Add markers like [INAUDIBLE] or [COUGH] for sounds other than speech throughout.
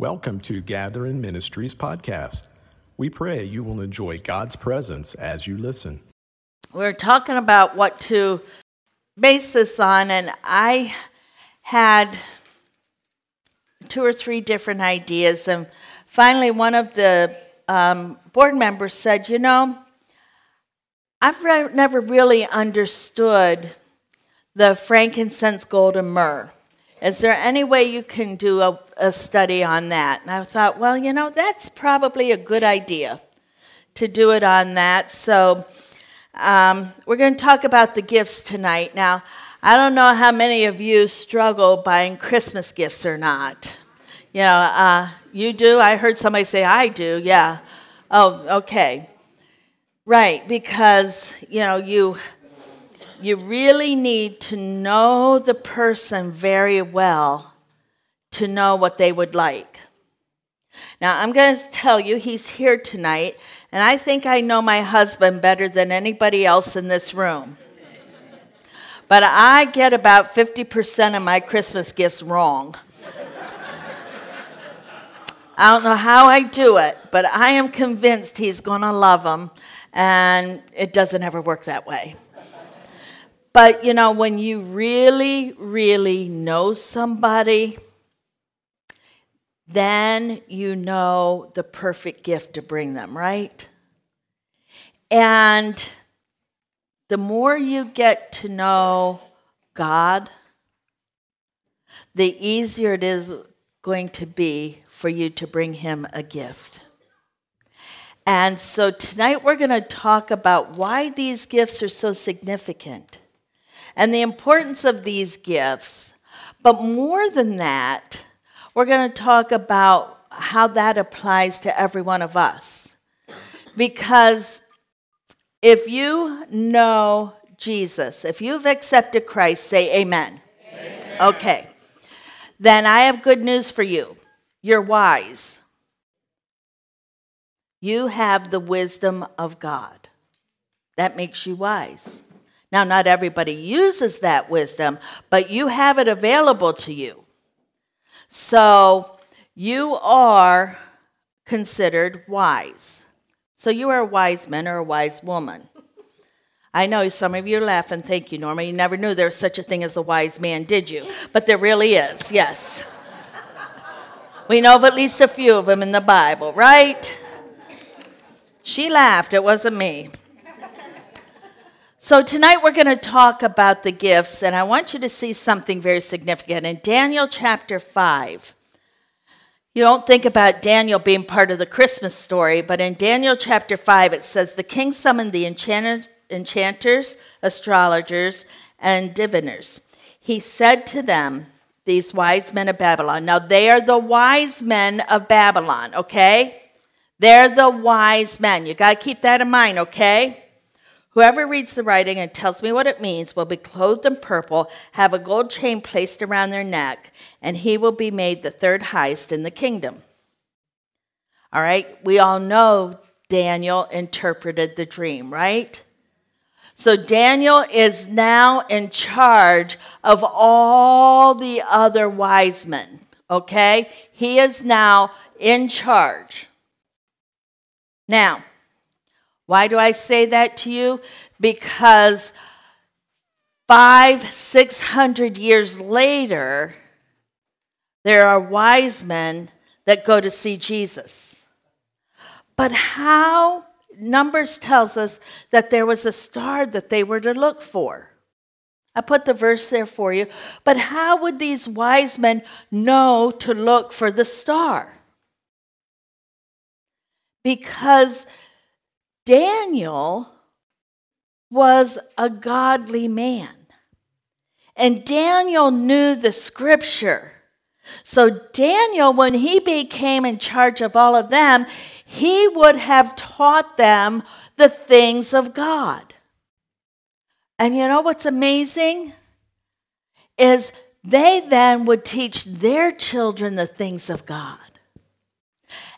Welcome to Gather In Ministries podcast. We pray you will enjoy God's presence as you listen. We're talking about what to base this on, and I had two or three different ideas. And finally, one of the um, board members said, You know, I've re- never really understood the frankincense, gold, and myrrh. Is there any way you can do a, a study on that? And I thought, well, you know, that's probably a good idea to do it on that. So um, we're going to talk about the gifts tonight. Now, I don't know how many of you struggle buying Christmas gifts or not. You know, uh, you do. I heard somebody say, I do. Yeah. Oh, okay. Right, because, you know, you you really need to know the person very well to know what they would like. Now, I'm going to tell you, he's here tonight, and I think I know my husband better than anybody else in this room. But I get about 50% of my Christmas gifts wrong. I don't know how I do it, but I am convinced he's going to love them, and it doesn't ever work that way. But you know, when you really, really know somebody, then you know the perfect gift to bring them, right? And the more you get to know God, the easier it is going to be for you to bring Him a gift. And so tonight we're going to talk about why these gifts are so significant and the importance of these gifts. But more than that, we're going to talk about how that applies to every one of us. Because if you know Jesus, if you've accepted Christ, say amen. amen. Okay. Then I have good news for you. You're wise. You have the wisdom of God. That makes you wise. Now, not everybody uses that wisdom, but you have it available to you. So you are considered wise. So you are a wise man or a wise woman. I know some of you are laughing. Thank you, Norma. You never knew there was such a thing as a wise man, did you? But there really is, yes. We know of at least a few of them in the Bible, right? She laughed. It wasn't me. So, tonight we're going to talk about the gifts, and I want you to see something very significant. In Daniel chapter 5, you don't think about Daniel being part of the Christmas story, but in Daniel chapter 5, it says, The king summoned the enchanters, astrologers, and diviners. He said to them, These wise men of Babylon. Now, they are the wise men of Babylon, okay? They're the wise men. You got to keep that in mind, okay? Whoever reads the writing and tells me what it means will be clothed in purple, have a gold chain placed around their neck, and he will be made the third highest in the kingdom. All right, we all know Daniel interpreted the dream, right? So Daniel is now in charge of all the other wise men, okay? He is now in charge. Now, why do I say that to you? Because five, six hundred years later, there are wise men that go to see Jesus. But how? Numbers tells us that there was a star that they were to look for. I put the verse there for you. But how would these wise men know to look for the star? Because Daniel was a godly man. And Daniel knew the scripture. So, Daniel, when he became in charge of all of them, he would have taught them the things of God. And you know what's amazing? Is they then would teach their children the things of God.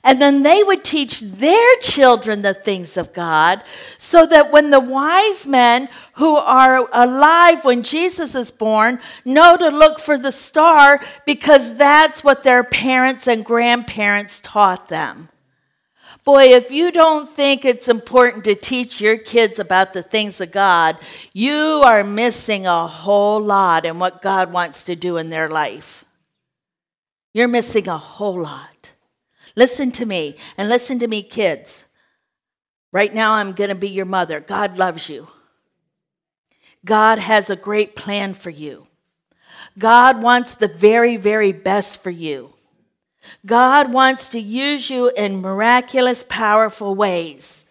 And then they would teach their children the things of God, so that when the wise men who are alive when Jesus is born know to look for the star because that's what their parents and grandparents taught them. Boy, if you don't think it's important to teach your kids about the things of God, you are missing a whole lot in what God wants to do in their life. You're missing a whole lot. Listen to me, and listen to me, kids. Right now, I'm going to be your mother. God loves you. God has a great plan for you. God wants the very, very best for you. God wants to use you in miraculous, powerful ways.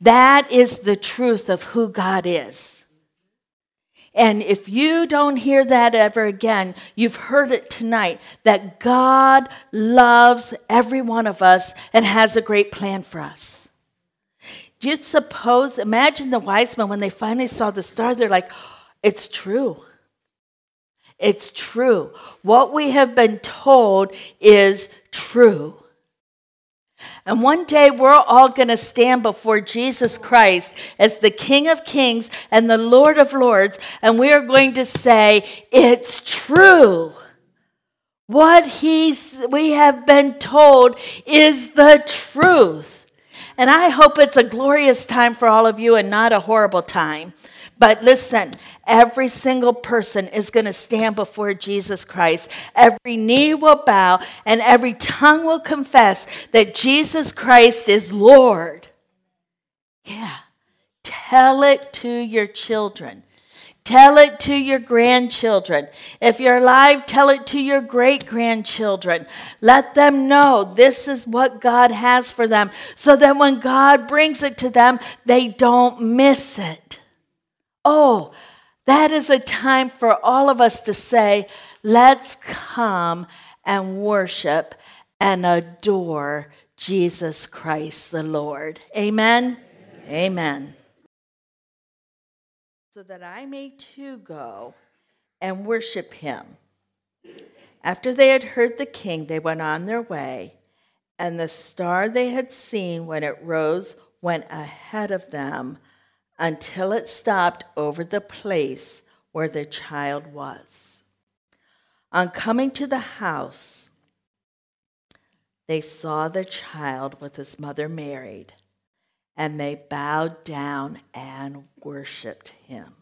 That is the truth of who God is. And if you don't hear that ever again, you've heard it tonight that God loves every one of us and has a great plan for us. Do you suppose, imagine the wise men when they finally saw the star, they're like, it's true. It's true. What we have been told is true. And one day we're all going to stand before Jesus Christ as the King of Kings and the Lord of Lords, and we are going to say, It's true. What he's, we have been told is the truth. And I hope it's a glorious time for all of you and not a horrible time. But listen, every single person is going to stand before Jesus Christ. Every knee will bow and every tongue will confess that Jesus Christ is Lord. Yeah. Tell it to your children. Tell it to your grandchildren. If you're alive, tell it to your great grandchildren. Let them know this is what God has for them so that when God brings it to them, they don't miss it. Oh, that is a time for all of us to say, let's come and worship and adore Jesus Christ the Lord. Amen. Amen. Amen. So that I may too go and worship him. After they had heard the king, they went on their way, and the star they had seen when it rose went ahead of them until it stopped over the place where the child was. On coming to the house, they saw the child with his mother Mary, and they bowed down and worshiped him.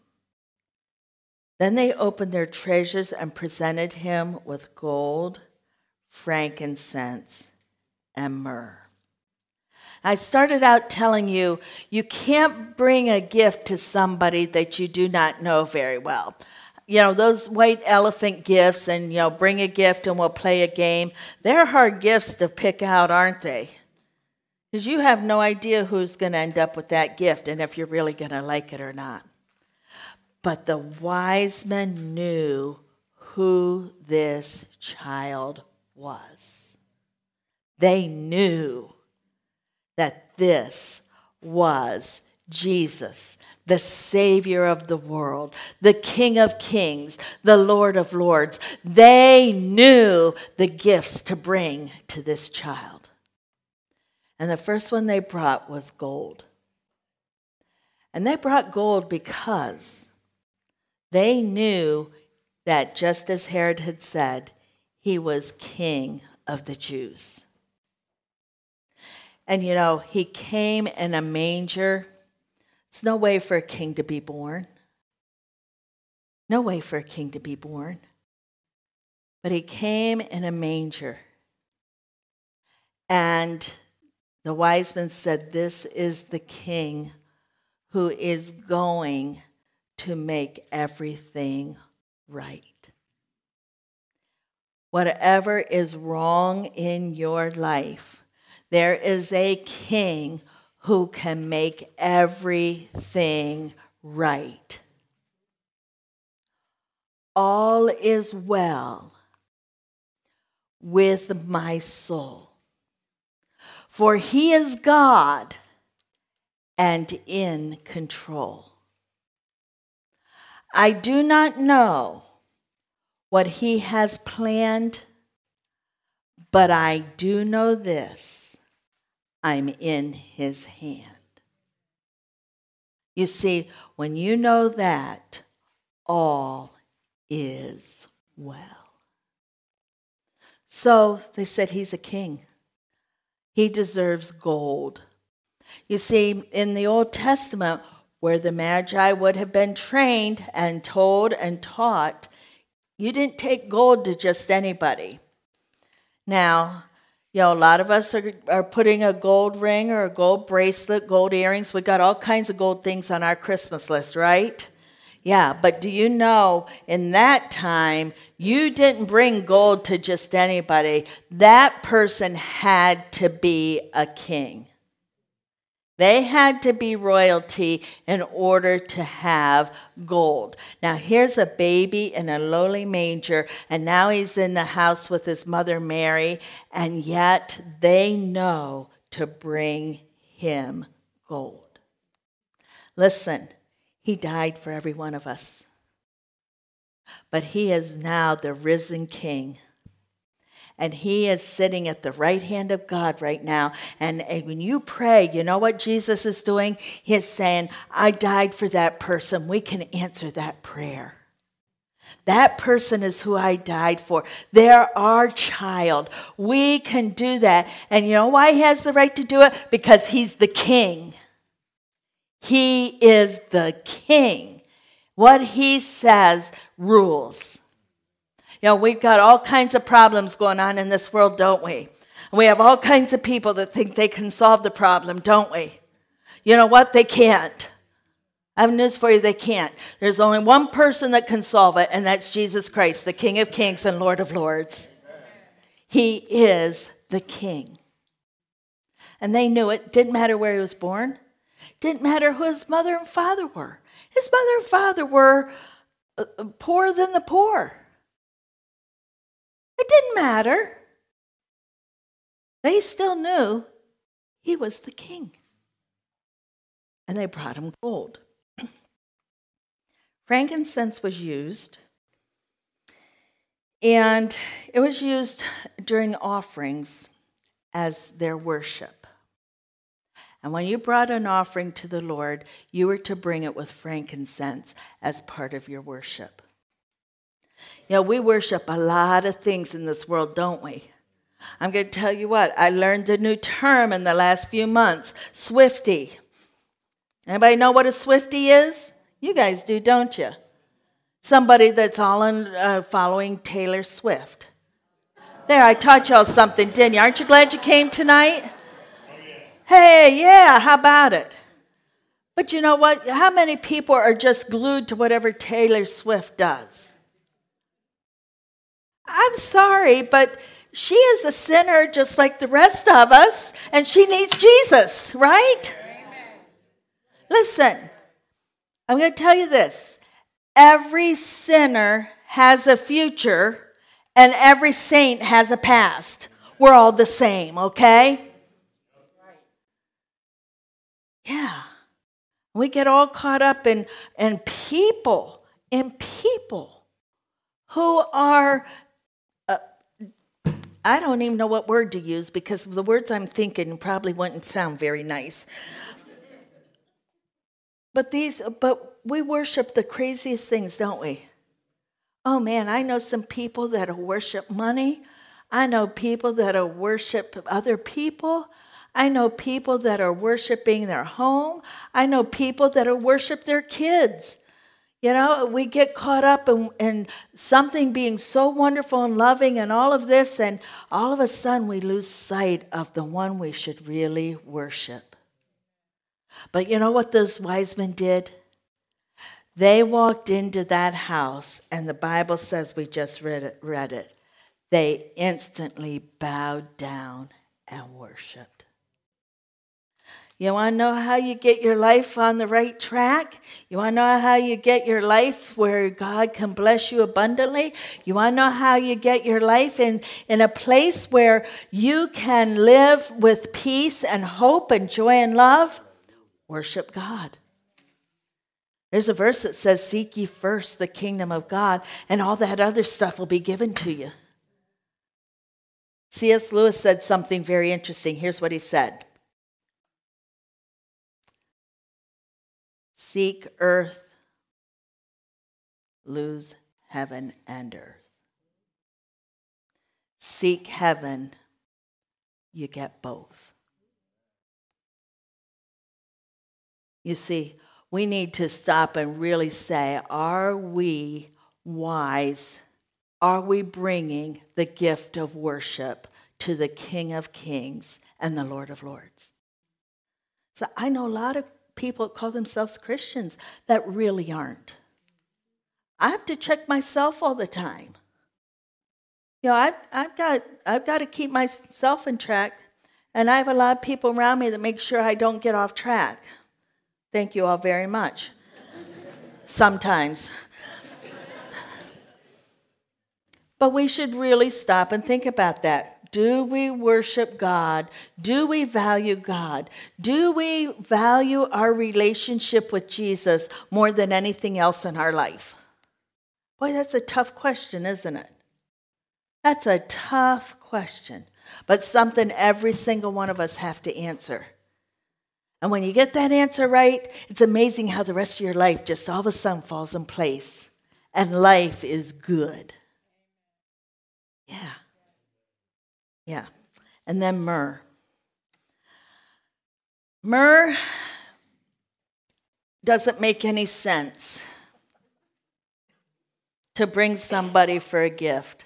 Then they opened their treasures and presented him with gold, frankincense, and myrrh. I started out telling you you can't bring a gift to somebody that you do not know very well. You know, those white elephant gifts and, you know, bring a gift and we'll play a game, they're hard gifts to pick out, aren't they? Because you have no idea who's going to end up with that gift and if you're really going to like it or not. But the wise men knew who this child was. They knew that this was Jesus, the Savior of the world, the King of kings, the Lord of lords. They knew the gifts to bring to this child. And the first one they brought was gold. And they brought gold because they knew that just as Herod had said, he was king of the Jews. And you know, he came in a manger. It's no way for a king to be born. No way for a king to be born. But he came in a manger. And the wise men said, This is the king who is going to make everything right. Whatever is wrong in your life, there is a king who can make everything right. All is well with my soul, for he is God and in control. I do not know what he has planned But I do know this I'm in his hand. You see, when you know that, all is well. So they said, He's a king. He deserves gold. You see, in the Old Testament, where the Magi would have been trained and told and taught, you didn't take gold to just anybody. Now, you know, a lot of us are, are putting a gold ring or a gold bracelet, gold earrings. We got all kinds of gold things on our Christmas list, right? Yeah, but do you know in that time, you didn't bring gold to just anybody. That person had to be a king. They had to be royalty in order to have gold. Now, here's a baby in a lowly manger, and now he's in the house with his mother Mary, and yet they know to bring him gold. Listen, he died for every one of us, but he is now the risen king and he is sitting at the right hand of God right now. And, when you pray, you know what Jesus is doing? He's saying, I died for that person. We can answer that prayer. That person is who I died for. They're our child. We can do that. And you know why he has the right to do it? Because he's the king. He is the king. What he says rules. You know, we've got all kinds of problems going on in this world, don't we? We have all kinds of people that think they can solve the problem, don't we? You know what? They can't. I have news for you, they can't. There's only one person that can solve it, and that's Jesus Christ, the King of Kings and Lord of Lords. He is the King. And they knew it. Didn't matter where he was born, didn't matter who his mother and father were. His mother and father were uh, uh, poorer than the poor. It didn't matter. They still knew he was the king. And they brought him gold. [CLEARS THROAT] Frankincense was used, and it was used during offerings as their worship. And when you brought an offering to the Lord, you were to bring it with frankincense as part of your worship. You know, we worship a lot of things in this world, don't we? I'm going to tell you what, I learned a new term in the last few months Swifty. Anybody know what a Swifty is? You guys do, don't you? Somebody that's all in, uh, following Taylor Swift. There, I taught y'all something, didn't you? Aren't you glad you came tonight? Hey, yeah, how about it? But you know what? How many people are just glued to whatever Taylor Swift does? I'm sorry, but she is a sinner just like the rest of us, and she needs Jesus, right? Amen. Listen, I'm going to tell you this every sinner has a future, and every saint has a past. We're all the same, okay? Yeah. We get all caught up in, in people, in people who are I don't even know what word to use because the words I'm thinking probably wouldn't sound very nice. But these but we worship the craziest things, don't we? Oh man, I know some people that worship money. I know people that worship other people. I know people that are worshiping their home. I know people that worship their kids. You know, we get caught up in, in, something being so wonderful and loving and all of this, and all of a sudden we lose sight of the one we should really worship. But you know what those wise men did? They walked into that house, and the Bible says we just read it. Read it. They instantly bowed down and worshiped. You want to know how you get your life on the right track? You want to know how you get your life where God can bless you abundantly? You want to know how you get your life in, in a place where you can live with peace and hope and joy and love? Worship God. There's a verse that says, Seek ye first the kingdom of God, and all that other stuff will be given to you. C.S. Lewis said something very interesting. Here's what he said Seek earth, lose heaven and earth. Seek heaven, you get both. You see, we need to stop and really say, are we wise? Are we bringing the gift of worship to the King of Kings and the Lord of Lords? So I know a lot of people call themselves Christians that really aren't. I have to check myself all the time. You know, I've, I've, got, I've got to keep myself in track, and I have a lot of people around me that make sure I don't get off track. Thank you all very much. Sometimes. but we should really stop and think about that. Do we worship God? Do we value God? Do we value our relationship with Jesus more than anything else in our life? Boy, that's a tough question, isn't it? That's a tough question, but something every single one of us have to answer. And when you get that answer right, it's amazing how the rest of your life just all of a sudden falls in place and life is good. Yeah. Yeah. And then myrrh. Myrrh doesn't make any sense to bring somebody for a gift.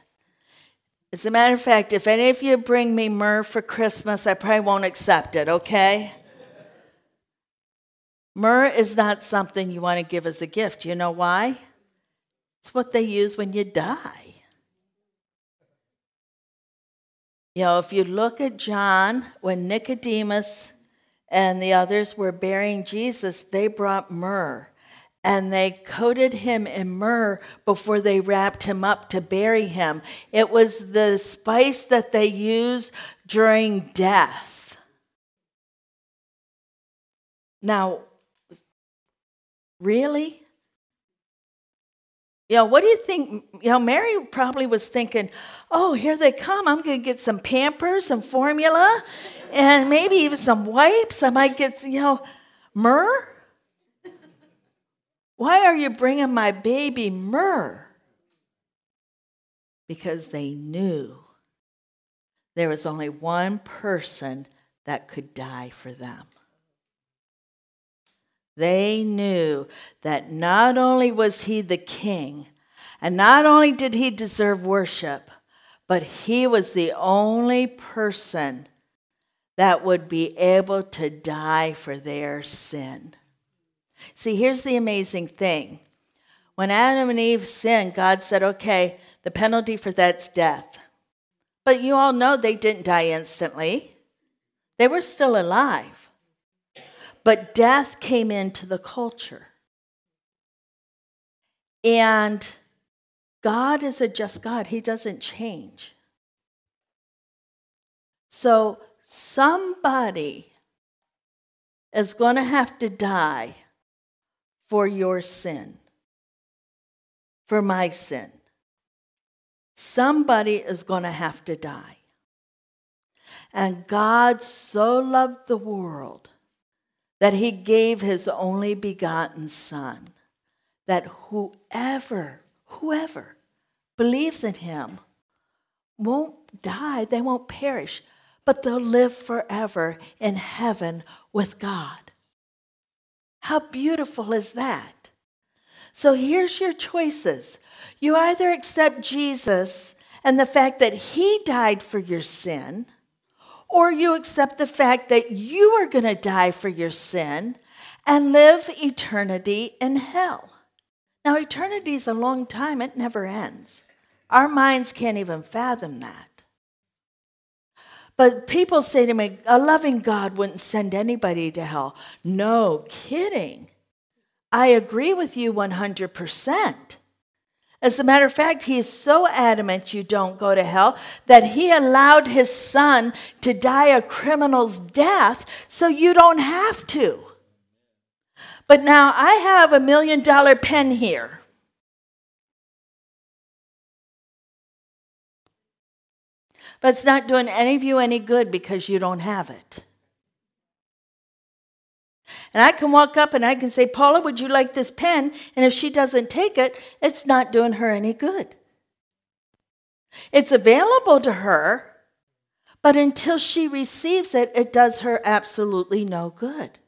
As a matter of fact, if any of you bring me myrrh for Christmas, I probably won't accept it, okay? Myrrh is not something you want to give as a gift. You know why? It's what they use when you die. You know, if you look at John, when Nicodemus and the others were burying Jesus, they brought myrrh and they coated him in myrrh before they wrapped him up to bury him. It was the spice that they used during death. Now, Really? You know, what do you think? You know, Mary probably was thinking, oh, here they come. I'm going to get some Pampers some formula and maybe even some wipes. I might get, you know, myrrh. Why are you bringing my baby myrrh? Because they knew there was only one person that could die for them. They knew that not only was he the king, and not only did he deserve worship, but he was the only person that would be able to die for their sin. See, here's the amazing thing. When Adam and Eve sinned, God said, okay, the penalty for that's death. But you all know they didn't die instantly, they were still alive. But death came into the culture. And God is a just God, He doesn't change. So somebody is going to have to die for your sin, for my sin. Somebody is going to have to die. And God so loved the world that he gave his only begotten Son, that whoever, whoever believes in him won't die, they won't perish, but they'll live forever in heaven with God. How beautiful is that? So here's your choices. You either accept Jesus and the fact that he died for your sin or you accept the fact that you are going to die for your sin and live eternity in hell. Now, eternity is a long time, it never ends. Our minds can't even fathom that. But people say to me, a loving God wouldn't send anybody to hell. No kidding. I agree with you 100%. As a matter of fact, he is so adamant you don't go to hell that he allowed his son to die a criminal's death so you don't have to. But now I have a million dollar pen here. But it's not doing any of you any good because you don't have it. And I can walk up and I can say, Paula, would you like this pen? And if she doesn't take it, it's not doing her any good. It's available to her, but until she receives it, it does her absolutely no good.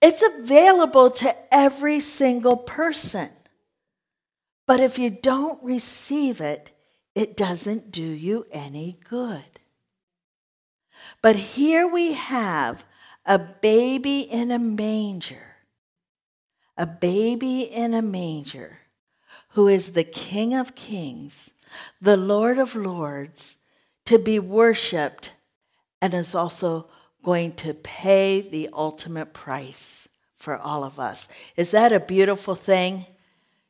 It's available to every single person. But if you don't receive it, it doesn't do you any good. But here we have a baby in a manger, a baby in a manger who is the King of Kings, the Lord of Lords, to be worshiped and is also going to pay the ultimate price for all of us. Is that a beautiful thing?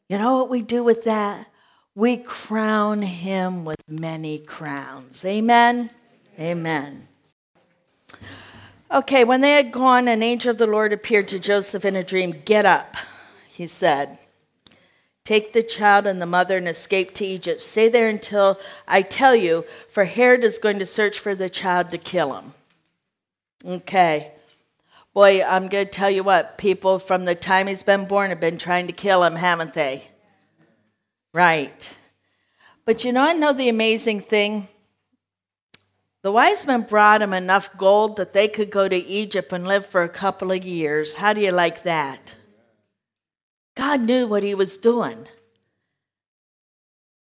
You know what we do with that? We crown him with many crowns. Amen? Amen. Okay, when they had gone, an angel of the Lord appeared to Joseph in a dream. Get up, he said. Take the child and the mother and escape to Egypt. Stay there until I tell you, for Herod is going to search for the child to kill him. Okay. Boy, I'm going to tell you what, people from the time he's been born have been trying to kill him, haven't they? Right. But you know, I know the amazing thing. The wise men brought him enough gold that they could go to Egypt and live for a couple of years. How do you like that? God knew what he was doing.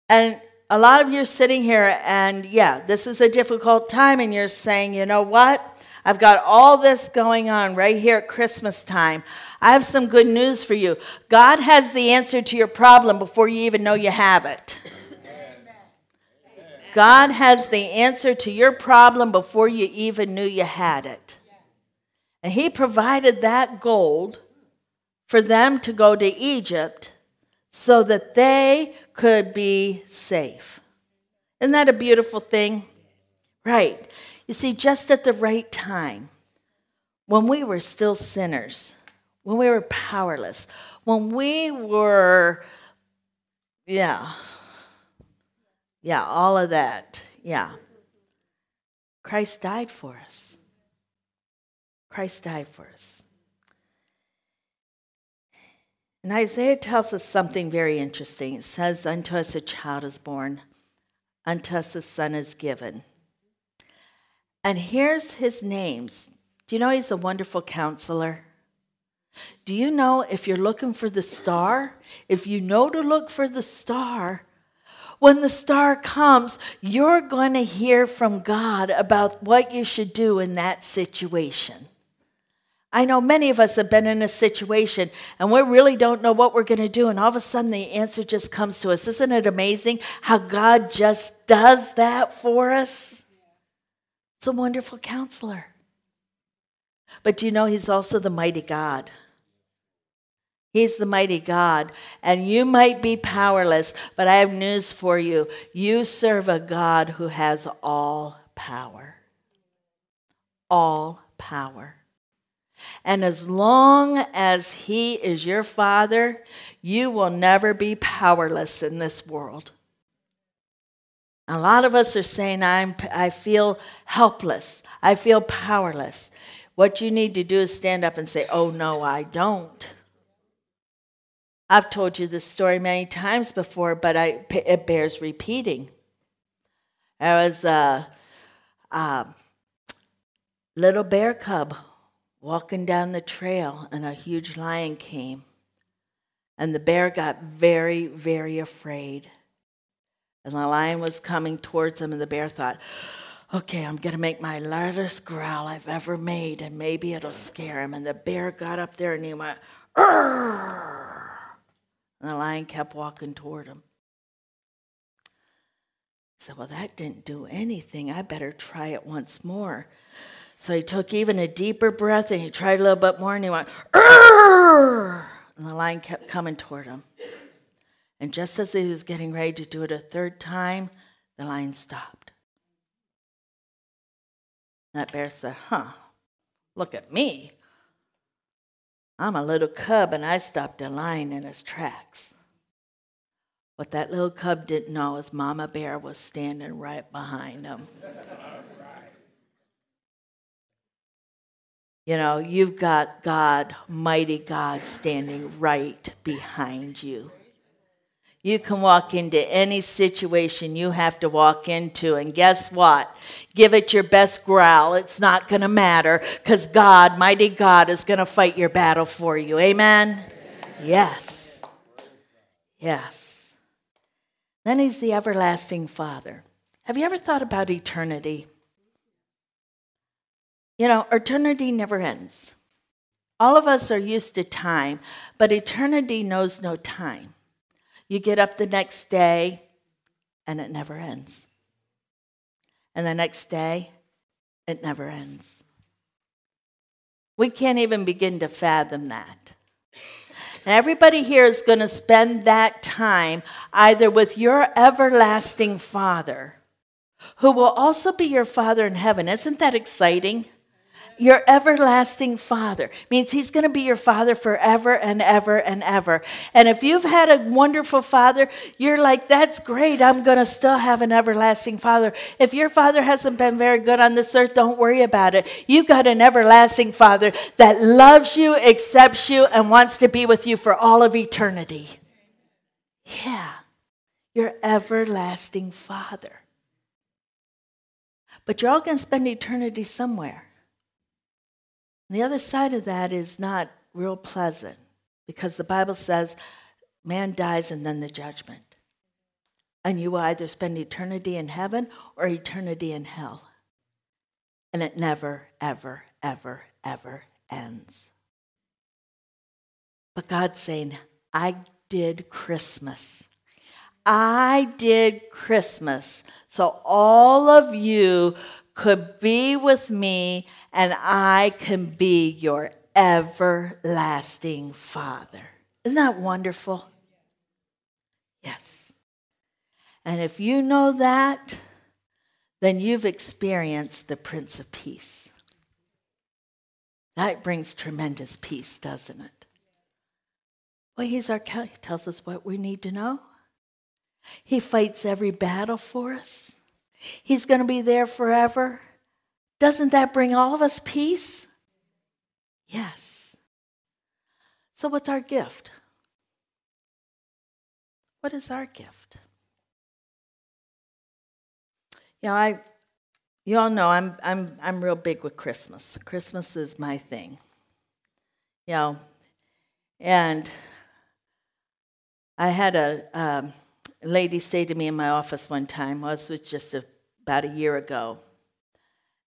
And a lot of you are sitting here, and yeah, this is a difficult time, and you're saying, you know what? I've got all this going on right here at Christmas time. I have some good news for you. God has the answer to your problem before you even know you have it. God has the answer to your problem before you even knew you had it. And He provided that gold for them to go to Egypt so that they could be safe. Isn't that a beautiful thing? Right. You see, just at the right time, when we were still sinners, when we were powerless, when we were, yeah, yeah, all of that. Yeah. Christ died for us. Christ died for us. And Isaiah tells us something very interesting. It says, Unto us a child is born, unto us a son is given. And here's his names. Do you know he's a wonderful counselor? Do you know if you're looking for the star, if you know to look for the star, when the star comes, you're going to hear from God about what you should do in that situation. I know many of us have been in a situation and we really don't know what we're going to do, and all of a sudden the answer just comes to us. Isn't it amazing how God just does that for us? It's a wonderful counselor. But you know, He's also the mighty God. He's the mighty God. And you might be powerless, but I have news for you. You serve a God who has all power. All power. And as long as He is your Father, you will never be powerless in this world. A lot of us are saying, I'm, I feel helpless. I feel powerless. What you need to do is stand up and say, Oh, no, I don't. I've told you this story many times before, but I, it bears repeating. I was a, a little bear cub walking down the trail, and a huge lion came. And the bear got very, very afraid. And the lion was coming towards him, and the bear thought, okay, I'm going to make my loudest growl I've ever made, and maybe it'll scare him. And the bear got up there and he went, Arr! And the lion kept walking toward him. He said, Well, that didn't do anything. I better try it once more. So he took even a deeper breath and he tried a little bit more and he went, Arr! And the lion kept coming toward him. And just as he was getting ready to do it a third time, the lion stopped. That bear said, Huh, look at me. I'm a little cub and I stopped a lion in his tracks. What that little cub didn't know is Mama Bear was standing right behind him. You know, you've got God, mighty God, standing right behind you. You can walk into any situation you have to walk into, and guess what? Give it your best growl. It's not going to matter because God, mighty God, is going to fight your battle for you. Amen? Yes. Yes. Then He's the everlasting Father. Have you ever thought about eternity? You know, eternity never ends. All of us are used to time, but eternity knows no time. You get up the next day and it never ends. And the next day, it never ends. We can't even begin to fathom that. And everybody here is going to spend that time either with your everlasting Father, who will also be your Father in heaven. Isn't that exciting? Your everlasting father means he's going to be your father forever and ever and ever. And if you've had a wonderful father, you're like, that's great. I'm going to still have an everlasting father. If your father hasn't been very good on this earth, don't worry about it. You've got an everlasting father that loves you, accepts you, and wants to be with you for all of eternity. Yeah, your everlasting father. But you're all going to spend eternity somewhere. The other side of that is not real pleasant because the Bible says man dies and then the judgment. And you will either spend eternity in heaven or eternity in hell. And it never, ever, ever, ever ends. But God's saying, I did Christmas. I did Christmas. So all of you could be with me and I can be your everlasting Father. Isn't that wonderful? Yes. And if you know that, then you've experienced the Prince of Peace. That brings tremendous peace, doesn't it? Well, he's our he tells us what we need to know. He fights every battle for us. He's going to be there forever. Doesn't that bring all of us peace? Yes. So, what's our gift? What is our gift? You know, I, you all know I'm, I'm, I'm real big with Christmas. Christmas is my thing. You know, and I had a, um, lady say to me in my office one time, well, this was just a, about a year ago,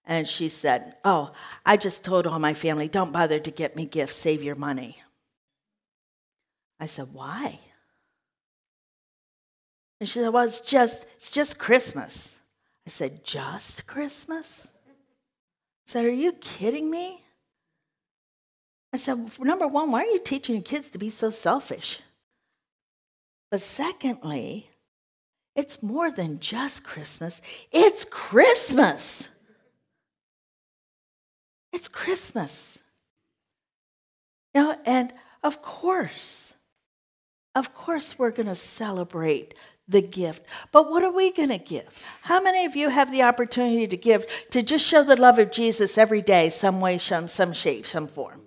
and she said, Oh, I just told all my family, don't bother to get me gifts, save your money. I said, Why? And she said, Well, it's just, it's just Christmas. I said, Just Christmas? I said, Are you kidding me? I said, Number one, why are you teaching your kids to be so selfish? But secondly, it's more than just Christmas, it's Christmas. It's Christmas. You know, and of course, of course, we're going to celebrate the gift. But what are we going to give? How many of you have the opportunity to give to just show the love of Jesus every day, some way, some, some shape, some form?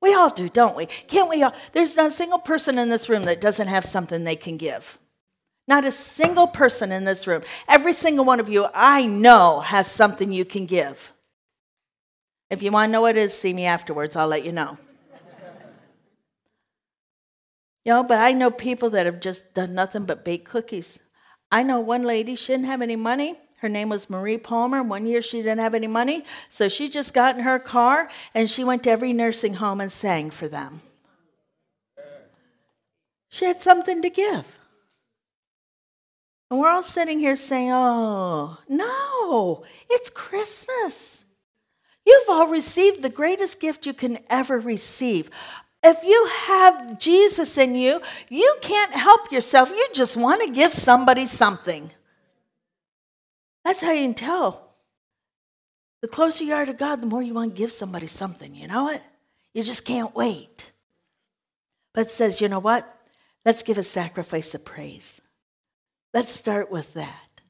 We all do, don't we? Can't we all? There's not a single person in this room that doesn't have something they can give. Not a single person in this room. Every single one of you I know has something you can give. If you want to know what it is, see me afterwards. I'll let you know. [LAUGHS] you know, but I know people that have just done nothing but bake cookies. I know one lady, she didn't have any money. Her name was Marie Palmer. One year she didn't have any money, so she just got in her car and she went to every nursing home and sang for them. She had something to give. And we're all sitting here saying, oh, no, it's Christmas. You've all received the greatest gift you can ever receive. If you have Jesus in you, you can't help yourself. You just want to give somebody something. That's how you can tell. The closer you are to God, the more you want to give somebody something. You know it? You just can't wait. But says, you know what? Let's give a sacrifice of praise. Let's start with that.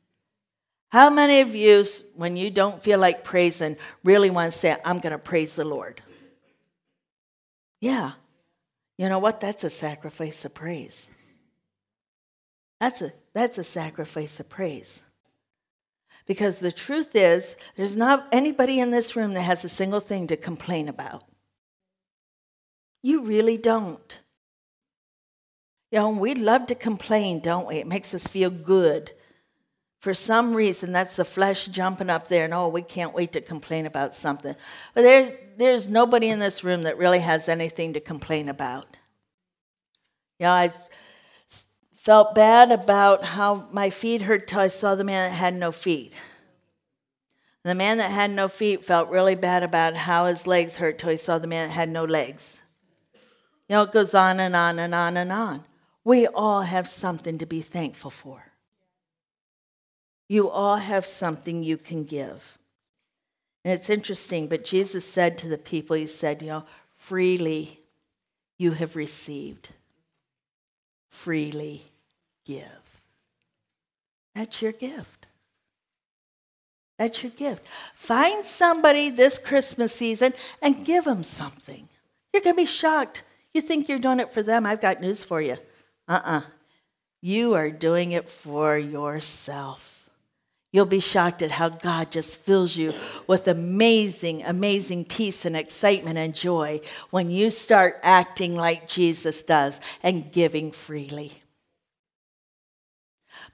How many of you, when you don't feel like praising, really want to say, I'm going to praise the Lord? Yeah. You know what? That's a sacrifice of praise. That's a, that's a sacrifice of praise. Because the truth is, there's not anybody in this room that has a single thing to complain about. You really don't. You know, we love to complain, don't we? It makes us feel good. For some reason, that's the flesh jumping up there, and oh, we can't wait to complain about something. But there, there's nobody in this room that really has anything to complain about. You know, I felt bad about how my feet hurt till I saw the man that had no feet. The man that had no feet felt really bad about how his legs hurt till he saw the man that had no legs. You know, it goes on and on and on and on. We all have something to be thankful for. You all have something you can give. And it's interesting, but Jesus said to the people, He said, You know, freely you have received, freely give. That's your gift. That's your gift. Find somebody this Christmas season and give them something. You're going to be shocked. You think you're doing it for them? I've got news for you. Uh uh-uh. uh. You are doing it for yourself. You'll be shocked at how God just fills you with amazing, amazing peace and excitement and joy when you start acting like Jesus does and giving freely.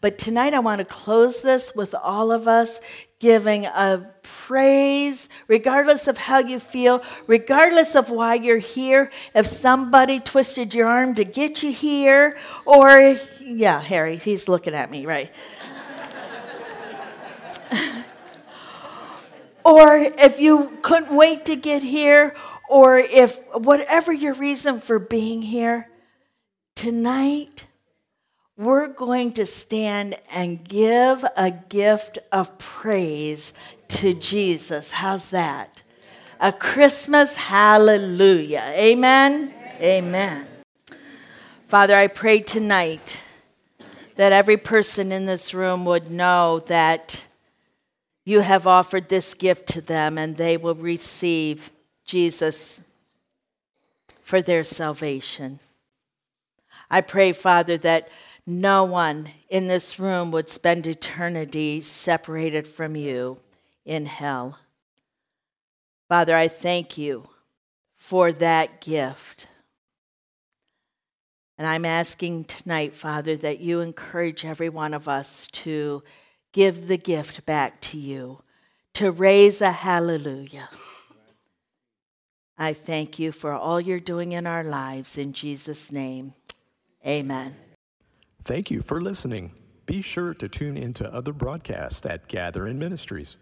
But tonight I want to close this with all of us giving a praise, regardless of how you feel, regardless of why you're here. If somebody twisted your arm to get you here, or, yeah, Harry, he's looking at me, right? [LAUGHS] or if you couldn't wait to get here, or if whatever your reason for being here, tonight we're going to stand and give a gift of praise to Jesus. How's that? A Christmas hallelujah. Amen. Amen. Father, I pray tonight that every person in this room would know that you have offered this gift to them and they will receive Jesus for their salvation. I pray, Father, that no one in this room would spend eternity separated from you in hell. Father, I thank you for that gift. And I'm asking tonight, Father, that you encourage every one of us to give the gift back to you, to raise a hallelujah. I thank you for all you're doing in our lives. In Jesus' name, amen. Thank you for listening. Be sure to tune into other broadcasts at Gather In Ministries.